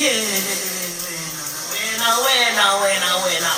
winner, winner, winner, winner.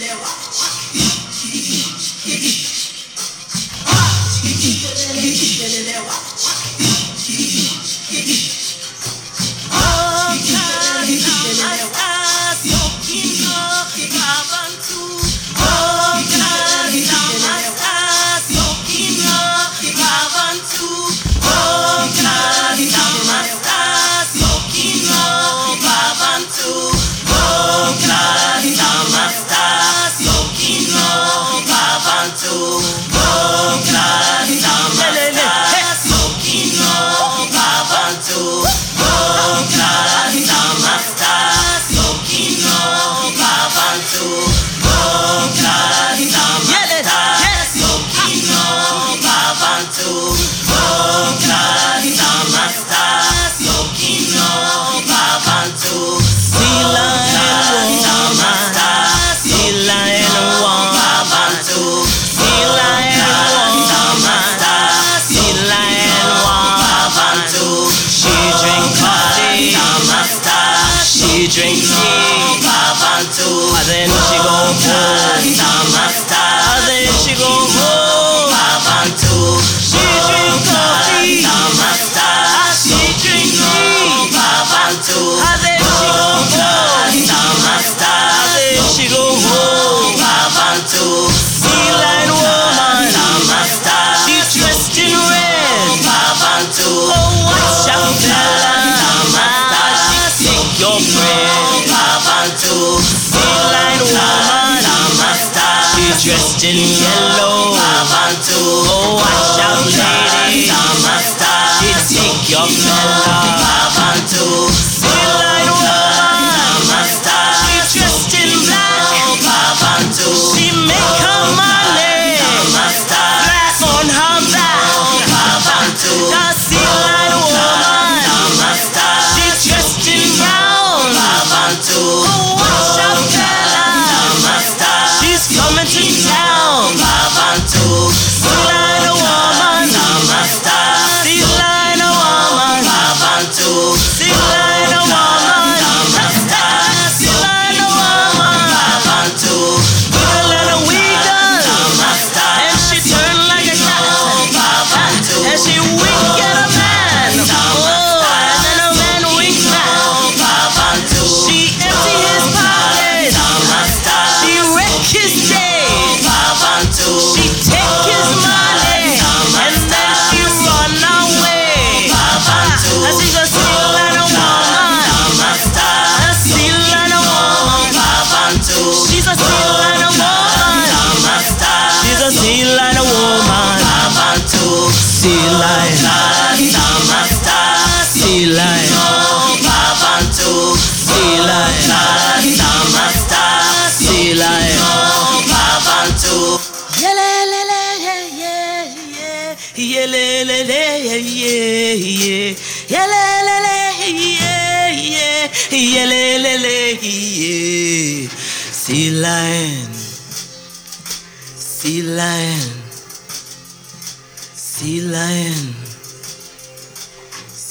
લેવા. drinking. Mother, no, she gon' cook. still yellow. Sea lion, sea lion, sea lion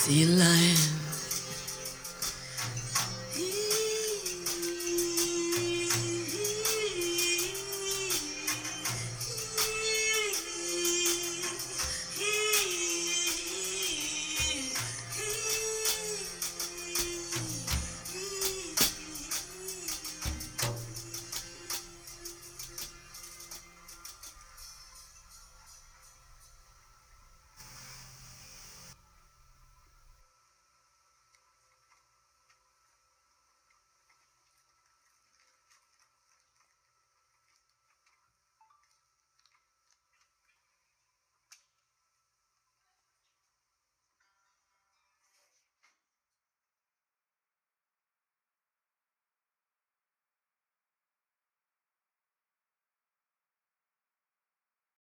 daylight.